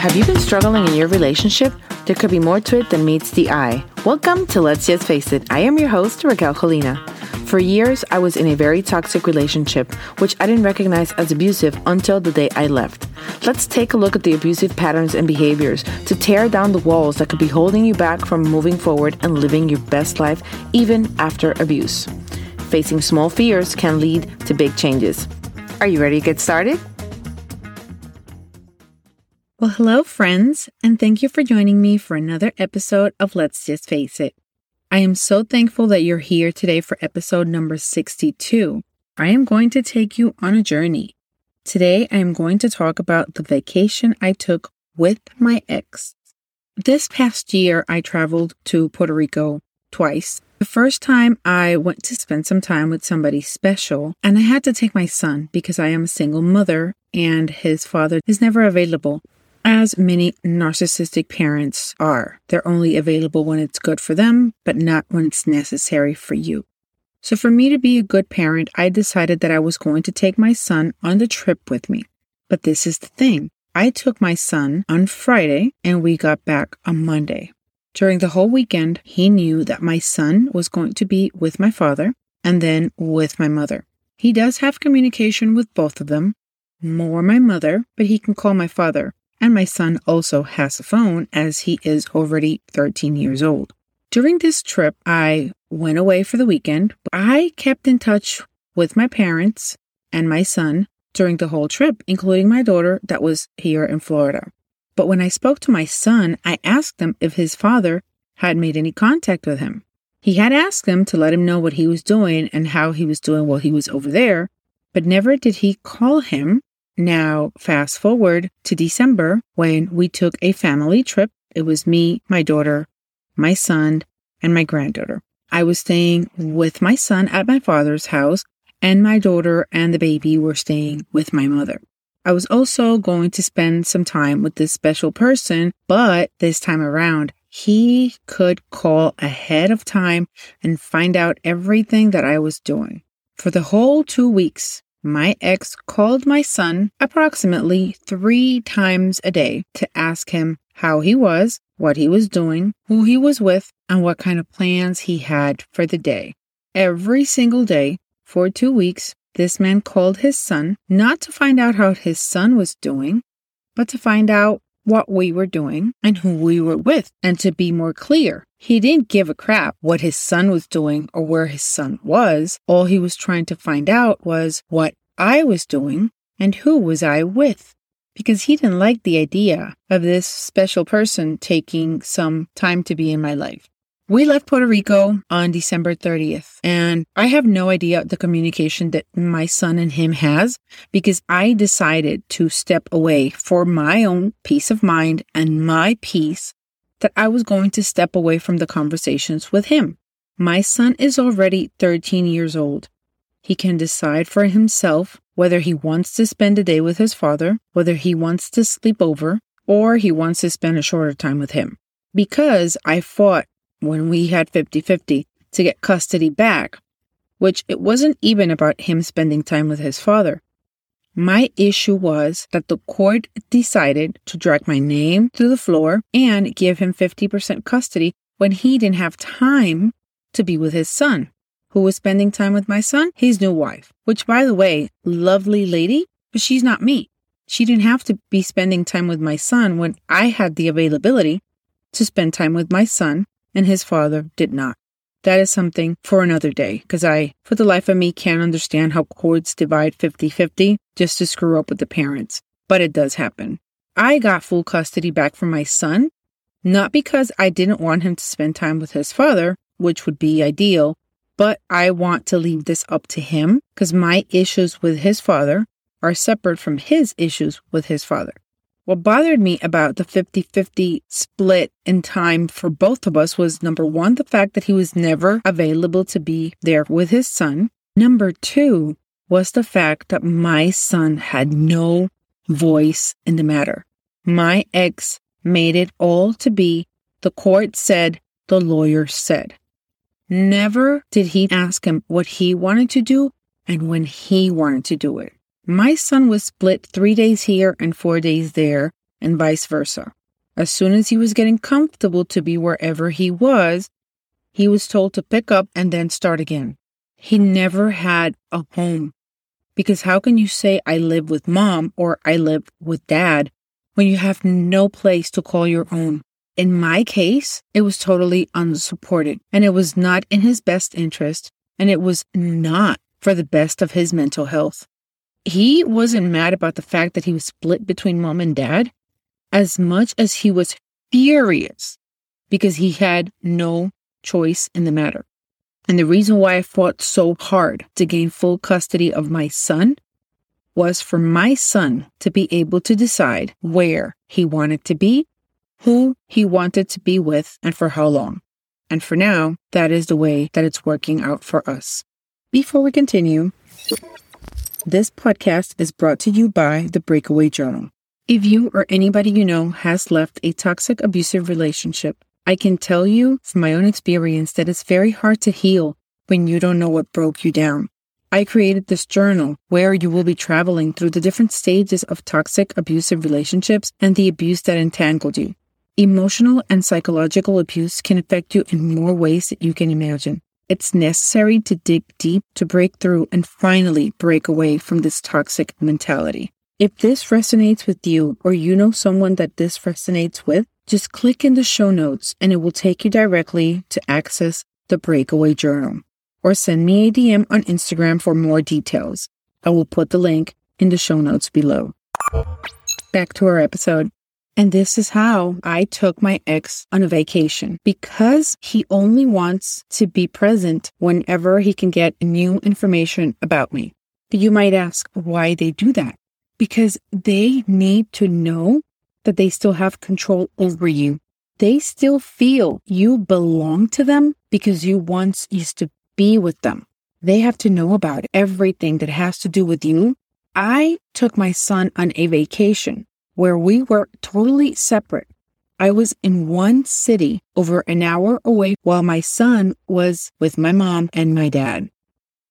Have you been struggling in your relationship? There could be more to it than meets the eye. Welcome to Let's Just Face It. I am your host, Raquel Colina. For years, I was in a very toxic relationship, which I didn't recognize as abusive until the day I left. Let's take a look at the abusive patterns and behaviors to tear down the walls that could be holding you back from moving forward and living your best life even after abuse. Facing small fears can lead to big changes. Are you ready to get started? Well, hello, friends, and thank you for joining me for another episode of Let's Just Face It. I am so thankful that you're here today for episode number 62. I am going to take you on a journey. Today, I am going to talk about the vacation I took with my ex. This past year, I traveled to Puerto Rico twice. The first time I went to spend some time with somebody special, and I had to take my son because I am a single mother and his father is never available as many narcissistic parents are. They're only available when it's good for them, but not when it's necessary for you. So, for me to be a good parent, I decided that I was going to take my son on the trip with me. But this is the thing I took my son on Friday and we got back on Monday. During the whole weekend, he knew that my son was going to be with my father and then with my mother. He does have communication with both of them, more my mother, but he can call my father and my son also has a phone as he is already 13 years old. During this trip, I went away for the weekend. I kept in touch with my parents and my son during the whole trip, including my daughter that was here in Florida. But when I spoke to my son, I asked him if his father had made any contact with him. He had asked him to let him know what he was doing and how he was doing while he was over there, but never did he call him now, fast forward to December when we took a family trip. It was me, my daughter, my son, and my granddaughter. I was staying with my son at my father's house, and my daughter and the baby were staying with my mother. I was also going to spend some time with this special person, but this time around, he could call ahead of time and find out everything that I was doing. For the whole two weeks, my ex called my son approximately three times a day to ask him how he was, what he was doing, who he was with, and what kind of plans he had for the day. Every single day for two weeks, this man called his son not to find out how his son was doing, but to find out what we were doing and who we were with. And to be more clear, he didn't give a crap what his son was doing or where his son was. All he was trying to find out was what I was doing and who was I with. Because he didn't like the idea of this special person taking some time to be in my life. We left Puerto Rico on December 30th, and I have no idea the communication that my son and him has because I decided to step away for my own peace of mind and my peace that I was going to step away from the conversations with him. My son is already 13 years old. He can decide for himself whether he wants to spend a day with his father, whether he wants to sleep over, or he wants to spend a shorter time with him. Because I fought when we had 50 50 to get custody back, which it wasn't even about him spending time with his father. My issue was that the court decided to drag my name through the floor and give him 50% custody when he didn't have time to be with his son, who was spending time with my son, his new wife, which, by the way, lovely lady, but she's not me. She didn't have to be spending time with my son when I had the availability to spend time with my son and his father did not. That is something for another day, because I, for the life of me, can't understand how courts divide 50 50 just to screw up with the parents. But it does happen. I got full custody back from my son, not because I didn't want him to spend time with his father, which would be ideal, but I want to leave this up to him because my issues with his father are separate from his issues with his father. What bothered me about the 50 50 split in time for both of us was number one, the fact that he was never available to be there with his son. Number two was the fact that my son had no voice in the matter. My ex made it all to be the court said, the lawyer said. Never did he ask him what he wanted to do and when he wanted to do it. My son was split three days here and four days there, and vice versa. As soon as he was getting comfortable to be wherever he was, he was told to pick up and then start again. He never had a home. Because how can you say I live with mom or I live with dad when you have no place to call your own? In my case, it was totally unsupported and it was not in his best interest and it was not for the best of his mental health. He wasn't mad about the fact that he was split between mom and dad as much as he was furious because he had no choice in the matter. And the reason why I fought so hard to gain full custody of my son was for my son to be able to decide where he wanted to be, who he wanted to be with, and for how long. And for now, that is the way that it's working out for us. Before we continue, this podcast is brought to you by the Breakaway Journal. If you or anybody you know has left a toxic, abusive relationship, I can tell you from my own experience that it's very hard to heal when you don't know what broke you down. I created this journal where you will be traveling through the different stages of toxic, abusive relationships and the abuse that entangled you. Emotional and psychological abuse can affect you in more ways that you can imagine. It's necessary to dig deep to break through and finally break away from this toxic mentality. If this resonates with you or you know someone that this resonates with, just click in the show notes and it will take you directly to access the Breakaway Journal. Or send me a DM on Instagram for more details. I will put the link in the show notes below. Back to our episode. And this is how I took my ex on a vacation because he only wants to be present whenever he can get new information about me. You might ask why they do that. Because they need to know that they still have control over you. They still feel you belong to them because you once used to be with them. They have to know about everything that has to do with you. I took my son on a vacation where we were totally separate. I was in one city over an hour away while my son was with my mom and my dad.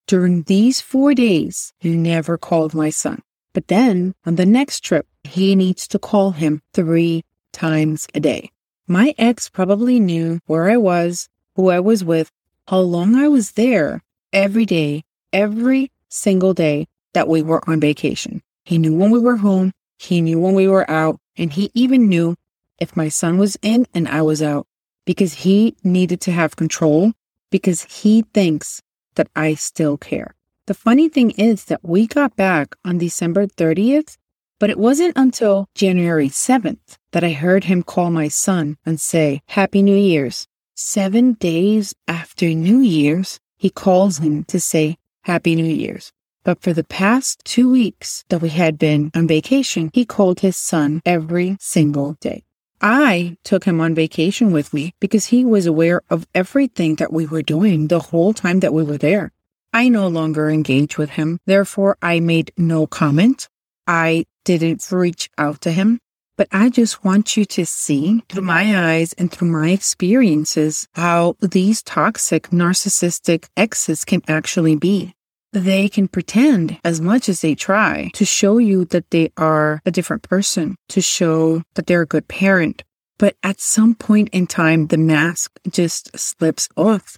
During these four days, he never called my son. But then on the next trip, he needs to call him three times a day. My ex probably knew where I was, who I was with, how long I was there every day, every single day that we were on vacation. He knew when we were home, he knew when we were out, and he even knew if my son was in and I was out because he needed to have control because he thinks that I still care. The funny thing is that we got back on December 30th, but it wasn't until January 7th that I heard him call my son and say, Happy New Year's. Seven days after New Year's, he calls him to say, Happy New Year's. But for the past two weeks that we had been on vacation, he called his son every single day. I took him on vacation with me because he was aware of everything that we were doing the whole time that we were there. I no longer engage with him. Therefore, I made no comment. I didn't reach out to him. But I just want you to see through my eyes and through my experiences how these toxic narcissistic exes can actually be. They can pretend as much as they try to show you that they are a different person, to show that they're a good parent. But at some point in time, the mask just slips off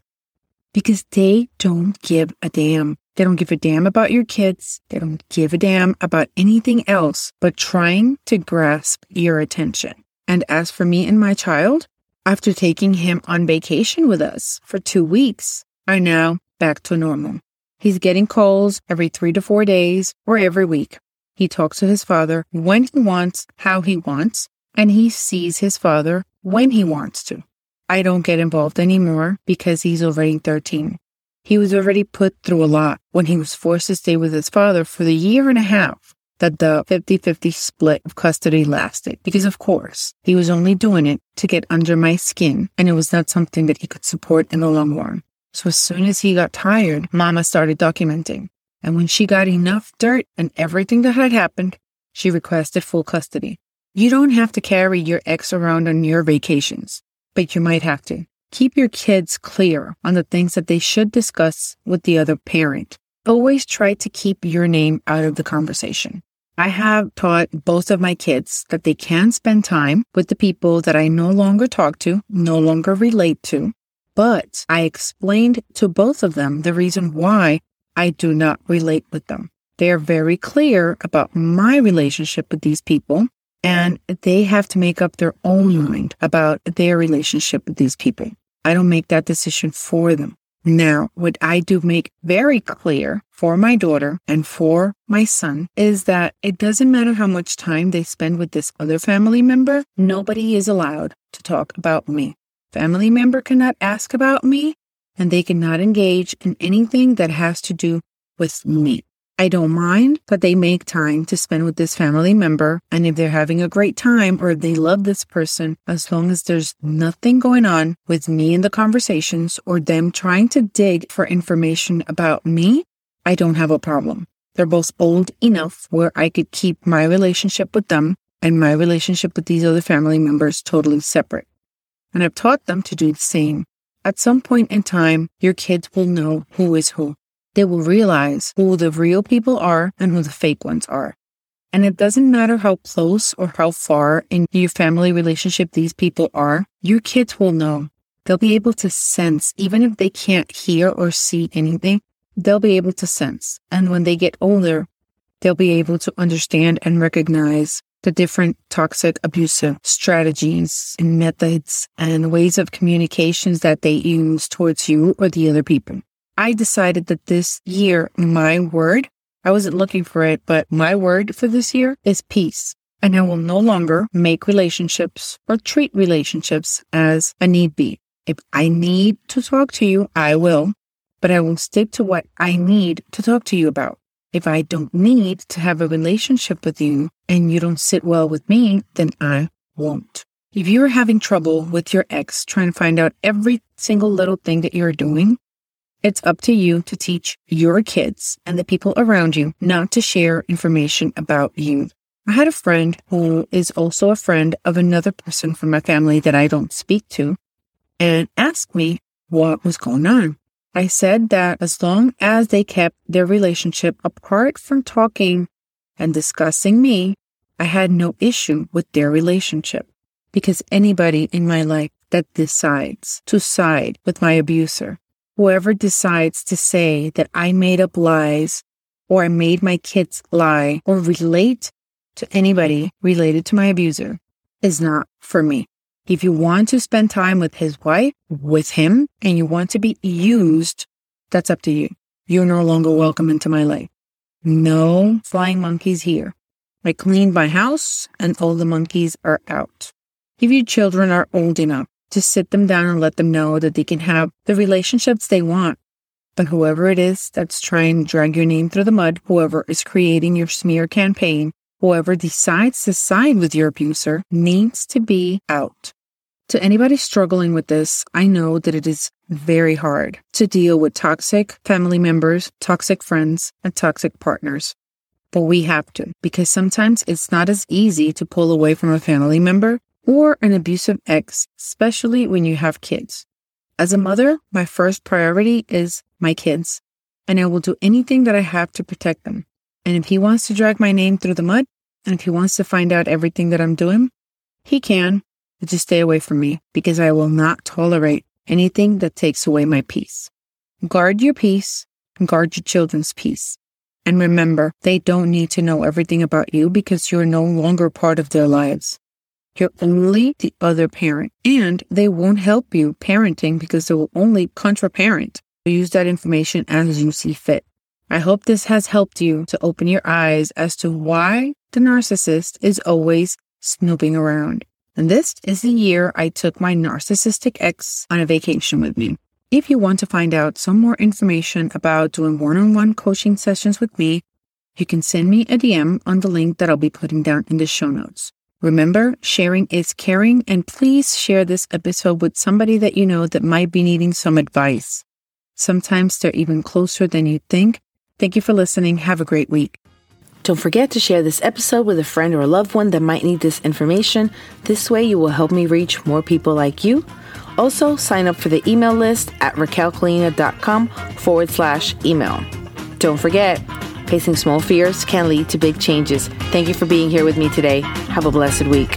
because they don't give a damn. They don't give a damn about your kids. They don't give a damn about anything else but trying to grasp your attention. And as for me and my child, after taking him on vacation with us for two weeks, are now back to normal. He's getting calls every three to four days or every week. He talks to his father when he wants, how he wants, and he sees his father when he wants to. I don't get involved anymore because he's already 13. He was already put through a lot when he was forced to stay with his father for the year and a half that the 50 50 split of custody lasted. Because, of course, he was only doing it to get under my skin, and it was not something that he could support in the long run. So, as soon as he got tired, Mama started documenting. And when she got enough dirt and everything that had happened, she requested full custody. You don't have to carry your ex around on your vacations but you might have to. Keep your kids clear on the things that they should discuss with the other parent. always try to keep your name out of the conversation. I have taught both of my kids that they can spend time with the people that I no longer talk to, no longer relate to, but I explained to both of them the reason why I do not relate with them. They are very clear about my relationship with these people, and they have to make up their own mind about their relationship with these people. I don't make that decision for them. Now, what I do make very clear for my daughter and for my son is that it doesn't matter how much time they spend with this other family member, nobody is allowed to talk about me. Family member cannot ask about me, and they cannot engage in anything that has to do with me. I don't mind that they make time to spend with this family member. And if they're having a great time or they love this person, as long as there's nothing going on with me in the conversations or them trying to dig for information about me, I don't have a problem. They're both old enough where I could keep my relationship with them and my relationship with these other family members totally separate. And I've taught them to do the same. At some point in time, your kids will know who is who they will realize who the real people are and who the fake ones are. And it doesn't matter how close or how far in your family relationship these people are, your kids will know. They'll be able to sense, even if they can't hear or see anything, they'll be able to sense. And when they get older, they'll be able to understand and recognize the different toxic abusive strategies and methods and ways of communications that they use towards you or the other people. I decided that this year, my word, I wasn't looking for it, but my word for this year is peace. And I will no longer make relationships or treat relationships as a need be. If I need to talk to you, I will, but I will stick to what I need to talk to you about. If I don't need to have a relationship with you and you don't sit well with me, then I won't. If you're having trouble with your ex trying to find out every single little thing that you're doing, it's up to you to teach your kids and the people around you not to share information about you. I had a friend who is also a friend of another person from my family that I don't speak to and asked me what was going on. I said that as long as they kept their relationship apart from talking and discussing me, I had no issue with their relationship because anybody in my life that decides to side with my abuser whoever decides to say that I made up lies or I made my kids lie or relate to anybody related to my abuser is not for me. If you want to spend time with his wife, with him, and you want to be used, that's up to you. You're no longer welcome into my life. No flying monkeys here. I cleaned my house and all the monkeys are out. If your children are old enough to sit them down and let them know that they can have the relationships they want. But whoever it is that's trying to drag your name through the mud, whoever is creating your smear campaign, whoever decides to side with your abuser needs to be out. To anybody struggling with this, I know that it is very hard to deal with toxic family members, toxic friends, and toxic partners. But we have to because sometimes it's not as easy to pull away from a family member or an abusive ex, especially when you have kids. As a mother, my first priority is my kids, and I will do anything that I have to protect them. And if he wants to drag my name through the mud, and if he wants to find out everything that I'm doing, he can, just stay away from me because I will not tolerate anything that takes away my peace. Guard your peace and guard your children's peace. And remember, they don't need to know everything about you because you're no longer part of their lives. You're only the other parent, and they won't help you parenting because they will only contra parent. Use that information as you see fit. I hope this has helped you to open your eyes as to why the narcissist is always snooping around. And this is the year I took my narcissistic ex on a vacation with me. If you want to find out some more information about doing one on one coaching sessions with me, you can send me a DM on the link that I'll be putting down in the show notes. Remember, sharing is caring, and please share this episode with somebody that you know that might be needing some advice. Sometimes they're even closer than you think. Thank you for listening. Have a great week. Don't forget to share this episode with a friend or a loved one that might need this information. This way, you will help me reach more people like you. Also, sign up for the email list at raquelcolina.com forward slash email. Don't forget, facing small fears can lead to big changes. Thank you for being here with me today. Have a blessed week.